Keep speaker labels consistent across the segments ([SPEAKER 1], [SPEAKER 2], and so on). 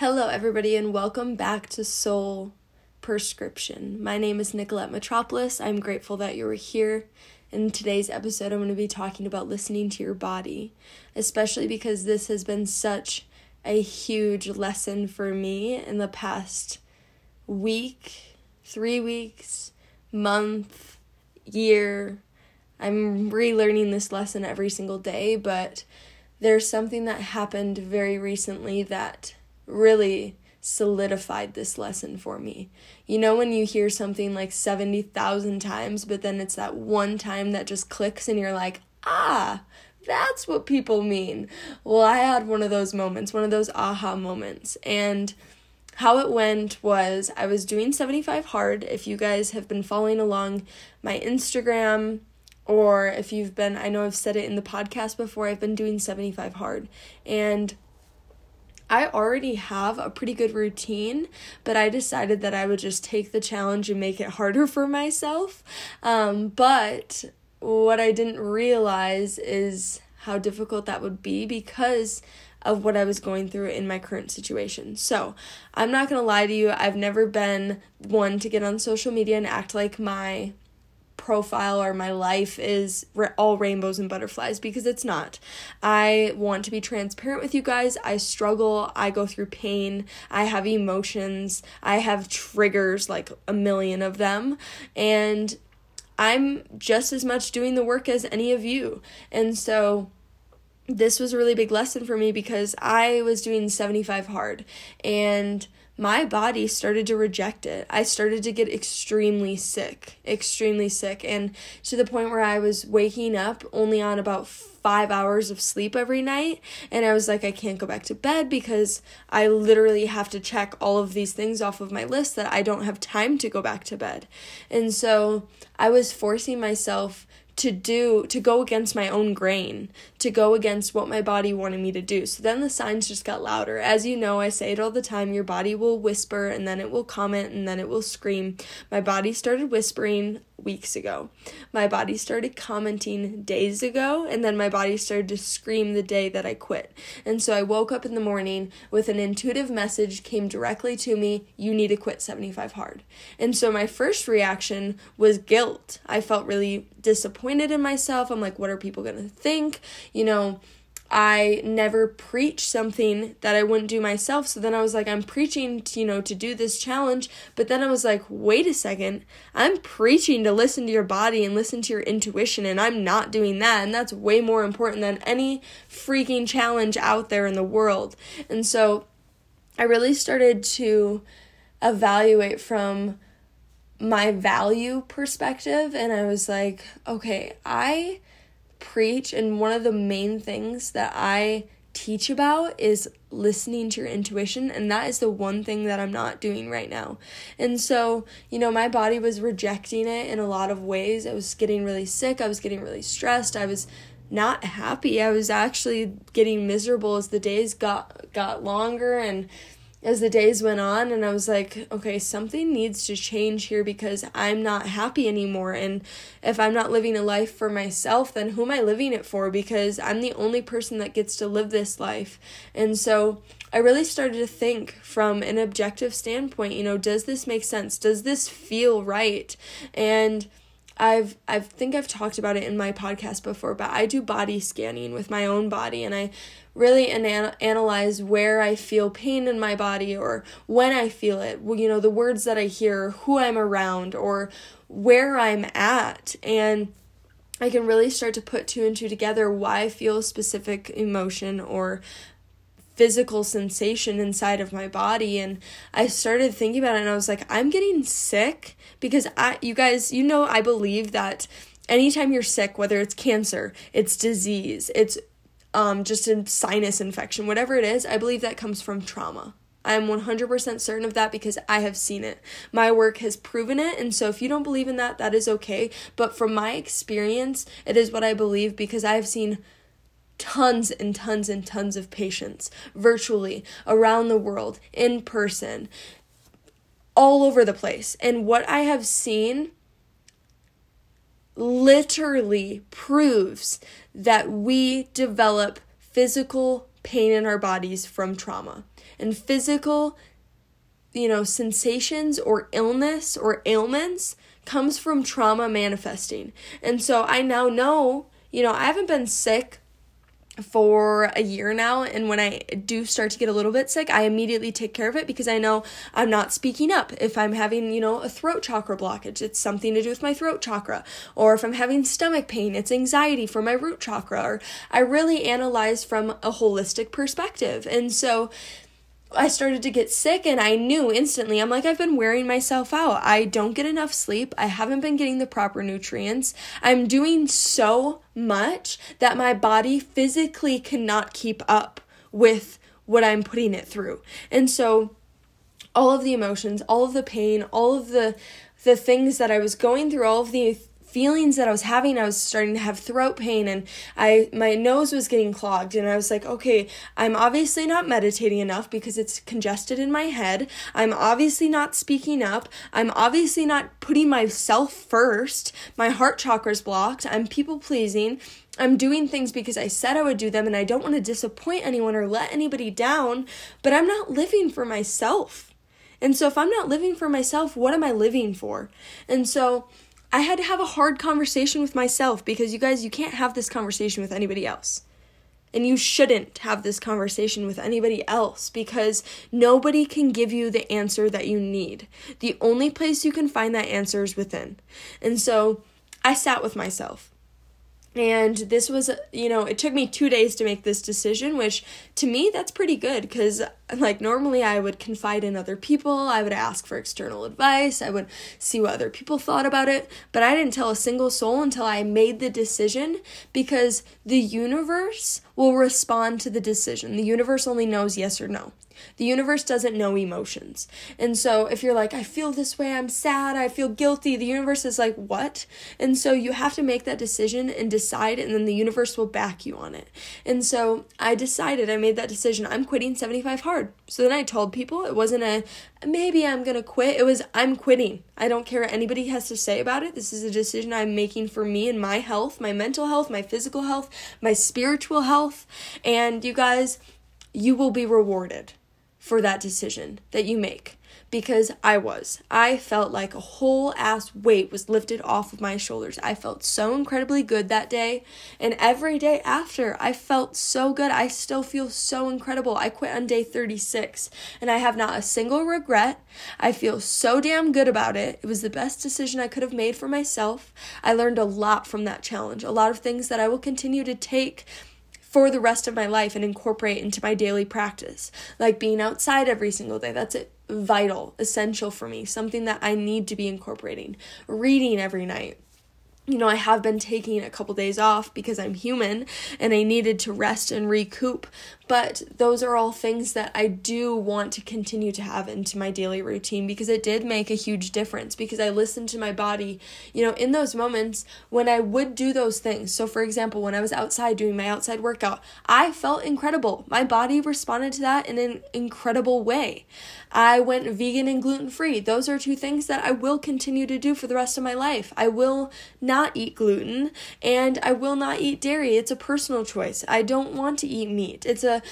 [SPEAKER 1] Hello, everybody, and welcome back to Soul Prescription. My name is Nicolette Metropolis. I'm grateful that you're here. In today's episode, I'm going to be talking about listening to your body, especially because this has been such a huge lesson for me in the past week, three weeks, month, year. I'm relearning this lesson every single day, but there's something that happened very recently that really solidified this lesson for me. You know, when you hear something like 70,000 times, but then it's that one time that just clicks and you're like, ah, that's what people mean. Well, I had one of those moments, one of those aha moments. And how it went was I was doing 75 hard. If you guys have been following along my Instagram, or if you've been, I know I've said it in the podcast before, I've been doing 75 hard. And I already have a pretty good routine, but I decided that I would just take the challenge and make it harder for myself. Um, but what I didn't realize is how difficult that would be because of what I was going through in my current situation. So, I'm not going to lie to you, I've never been one to get on social media and act like my profile or my life is all rainbows and butterflies because it's not. I want to be transparent with you guys. I struggle, I go through pain, I have emotions, I have triggers like a million of them, and I'm just as much doing the work as any of you. And so this was a really big lesson for me because I was doing 75 hard and my body started to reject it. I started to get extremely sick, extremely sick, and to the point where I was waking up only on about five hours of sleep every night. And I was like, I can't go back to bed because I literally have to check all of these things off of my list that I don't have time to go back to bed. And so I was forcing myself to do to go against my own grain to go against what my body wanted me to do. So then the signs just got louder. As you know i say it all the time your body will whisper and then it will comment and then it will scream. My body started whispering weeks ago. My body started commenting days ago, and then my body started to scream the day that I quit. And so I woke up in the morning with an intuitive message came directly to me, you need to quit 75 hard. And so my first reaction was guilt. I felt really disappointed in myself. I'm like, what are people going to think? You know, I never preach something that I wouldn't do myself. So then I was like, I'm preaching, to, you know, to do this challenge. But then I was like, wait a second. I'm preaching to listen to your body and listen to your intuition, and I'm not doing that. And that's way more important than any freaking challenge out there in the world. And so I really started to evaluate from my value perspective. And I was like, okay, I preach and one of the main things that I teach about is listening to your intuition and that is the one thing that I'm not doing right now. And so, you know, my body was rejecting it in a lot of ways. I was getting really sick, I was getting really stressed, I was not happy. I was actually getting miserable as the days got got longer and as the days went on and I was like, okay, something needs to change here because I'm not happy anymore. And if I'm not living a life for myself, then who am I living it for? Because I'm the only person that gets to live this life. And so I really started to think from an objective standpoint, you know, does this make sense? Does this feel right? And I've I think I've talked about it in my podcast before, but I do body scanning with my own body and I really an- analyze where I feel pain in my body or when I feel it, well, you know, the words that I hear, who I'm around or where I'm at and I can really start to put two and two together why I feel a specific emotion or physical sensation inside of my body and I started thinking about it and I was like I'm getting sick because I you guys you know I believe that anytime you're sick whether it's cancer it's disease it's um just a sinus infection whatever it is I believe that comes from trauma I'm 100% certain of that because I have seen it. My work has proven it. And so if you don't believe in that, that is okay. But from my experience, it is what I believe because I have seen tons and tons and tons of patients virtually around the world, in person, all over the place. And what I have seen literally proves that we develop physical pain in our bodies from trauma. And physical, you know, sensations or illness or ailments comes from trauma manifesting. And so I now know, you know, I haven't been sick for a year now and when I do start to get a little bit sick, I immediately take care of it because I know I'm not speaking up. If I'm having, you know, a throat chakra blockage, it's something to do with my throat chakra. Or if I'm having stomach pain, it's anxiety for my root chakra. Or I really analyze from a holistic perspective. And so I started to get sick and I knew instantly. I'm like, I've been wearing myself out. I don't get enough sleep. I haven't been getting the proper nutrients. I'm doing so much that my body physically cannot keep up with what I'm putting it through. And so, all of the emotions, all of the pain, all of the the things that I was going through, all of the feelings that I was having. I was starting to have throat pain and I my nose was getting clogged and I was like, "Okay, I'm obviously not meditating enough because it's congested in my head. I'm obviously not speaking up. I'm obviously not putting myself first. My heart chakra's blocked. I'm people pleasing." I'm doing things because I said I would do them and I don't want to disappoint anyone or let anybody down, but I'm not living for myself. And so if I'm not living for myself, what am I living for? And so I had to have a hard conversation with myself because you guys, you can't have this conversation with anybody else. And you shouldn't have this conversation with anybody else because nobody can give you the answer that you need. The only place you can find that answer is within. And so I sat with myself and this was you know it took me two days to make this decision which to me that's pretty good because like normally i would confide in other people. I would ask for external advice. I would see what other people thought about it. But i didn't tell a single soul until i made the decision because the universe will respond to the decision. The universe only knows yes or no the universe doesn't know emotions. And so if you're like, I feel this way, I'm sad, I feel guilty, the universe is like, what? And so you have to make that decision and decide, and then the universe will back you on it. And so I decided, I made that decision, I'm quitting 75 hard. So then I told people it wasn't a maybe I'm gonna quit. It was I'm quitting. I don't care what anybody has to say about it. This is a decision I'm making for me and my health, my mental health, my physical health, my spiritual health. And you guys, you will be rewarded for that decision that you make because I was. I felt like a whole ass weight was lifted off of my shoulders. I felt so incredibly good that day. And every day after, I felt so good. I still feel so incredible. I quit on day 36 and I have not a single regret. I feel so damn good about it. It was the best decision I could have made for myself. I learned a lot from that challenge, a lot of things that I will continue to take for the rest of my life and incorporate into my daily practice. Like being outside every single day. That's it. Vital, essential for me, something that I need to be incorporating. Reading every night you know, I have been taking a couple days off because I'm human and I needed to rest and recoup. But those are all things that I do want to continue to have into my daily routine because it did make a huge difference because I listened to my body, you know, in those moments when I would do those things. So, for example, when I was outside doing my outside workout, I felt incredible. My body responded to that in an incredible way. I went vegan and gluten free. Those are two things that I will continue to do for the rest of my life. I will not eat gluten and I will not eat dairy. It's a personal choice. I don't want to eat meat. It's a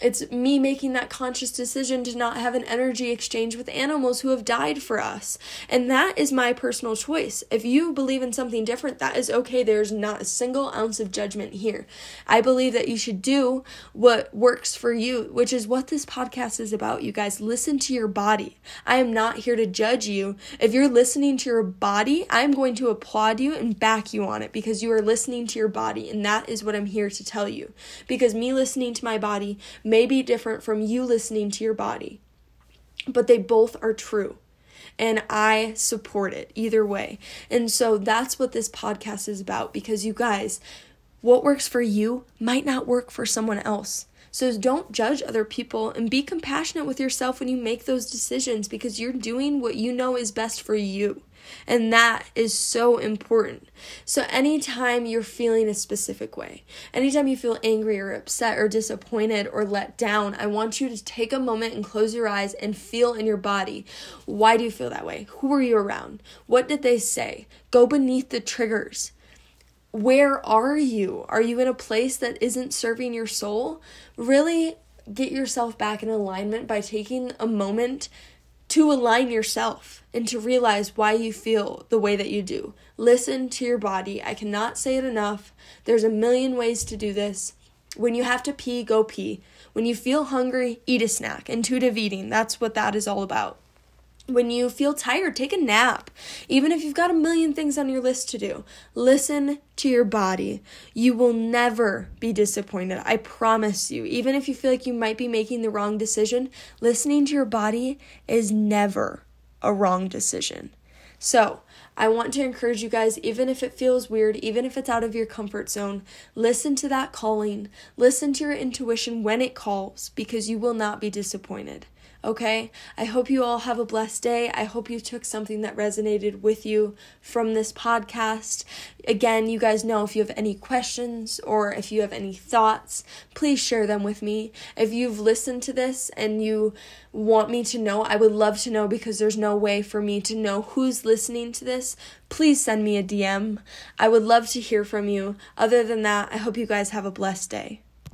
[SPEAKER 1] it's me making that conscious decision to not have an energy exchange with animals who have died for us. And that is my personal choice. If you believe in something different, that is okay. There's not a single ounce of judgment here. I believe that you should do what works for you, which is what this podcast is about. You guys listen to your body. I am not here to judge you. If you're listening to your body, I'm going to applaud you and back you on it because you are listening to your body. And that is what I'm here to tell you. Because me listening to my body, may be different from you listening to your body, but they both are true. And I support it either way. And so that's what this podcast is about because you guys, what works for you might not work for someone else. So don't judge other people and be compassionate with yourself when you make those decisions because you're doing what you know is best for you. And that is so important. So, anytime you're feeling a specific way, anytime you feel angry or upset or disappointed or let down, I want you to take a moment and close your eyes and feel in your body. Why do you feel that way? Who are you around? What did they say? Go beneath the triggers. Where are you? Are you in a place that isn't serving your soul? Really get yourself back in alignment by taking a moment to align yourself and to realize why you feel the way that you do. Listen to your body. I cannot say it enough. There's a million ways to do this. When you have to pee, go pee. When you feel hungry, eat a snack. Intuitive eating, that's what that is all about. When you feel tired, take a nap. Even if you've got a million things on your list to do, listen to your body. You will never be disappointed. I promise you. Even if you feel like you might be making the wrong decision, listening to your body is never a wrong decision. So, I want to encourage you guys, even if it feels weird, even if it's out of your comfort zone, listen to that calling. Listen to your intuition when it calls because you will not be disappointed. Okay? I hope you all have a blessed day. I hope you took something that resonated with you from this podcast. Again, you guys know if you have any questions or if you have any thoughts, please share them with me. If you've listened to this and you want me to know, I would love to know because there's no way for me to know who's listening to this. Please send me a DM. I would love to hear from you. Other than that, I hope you guys have a blessed day.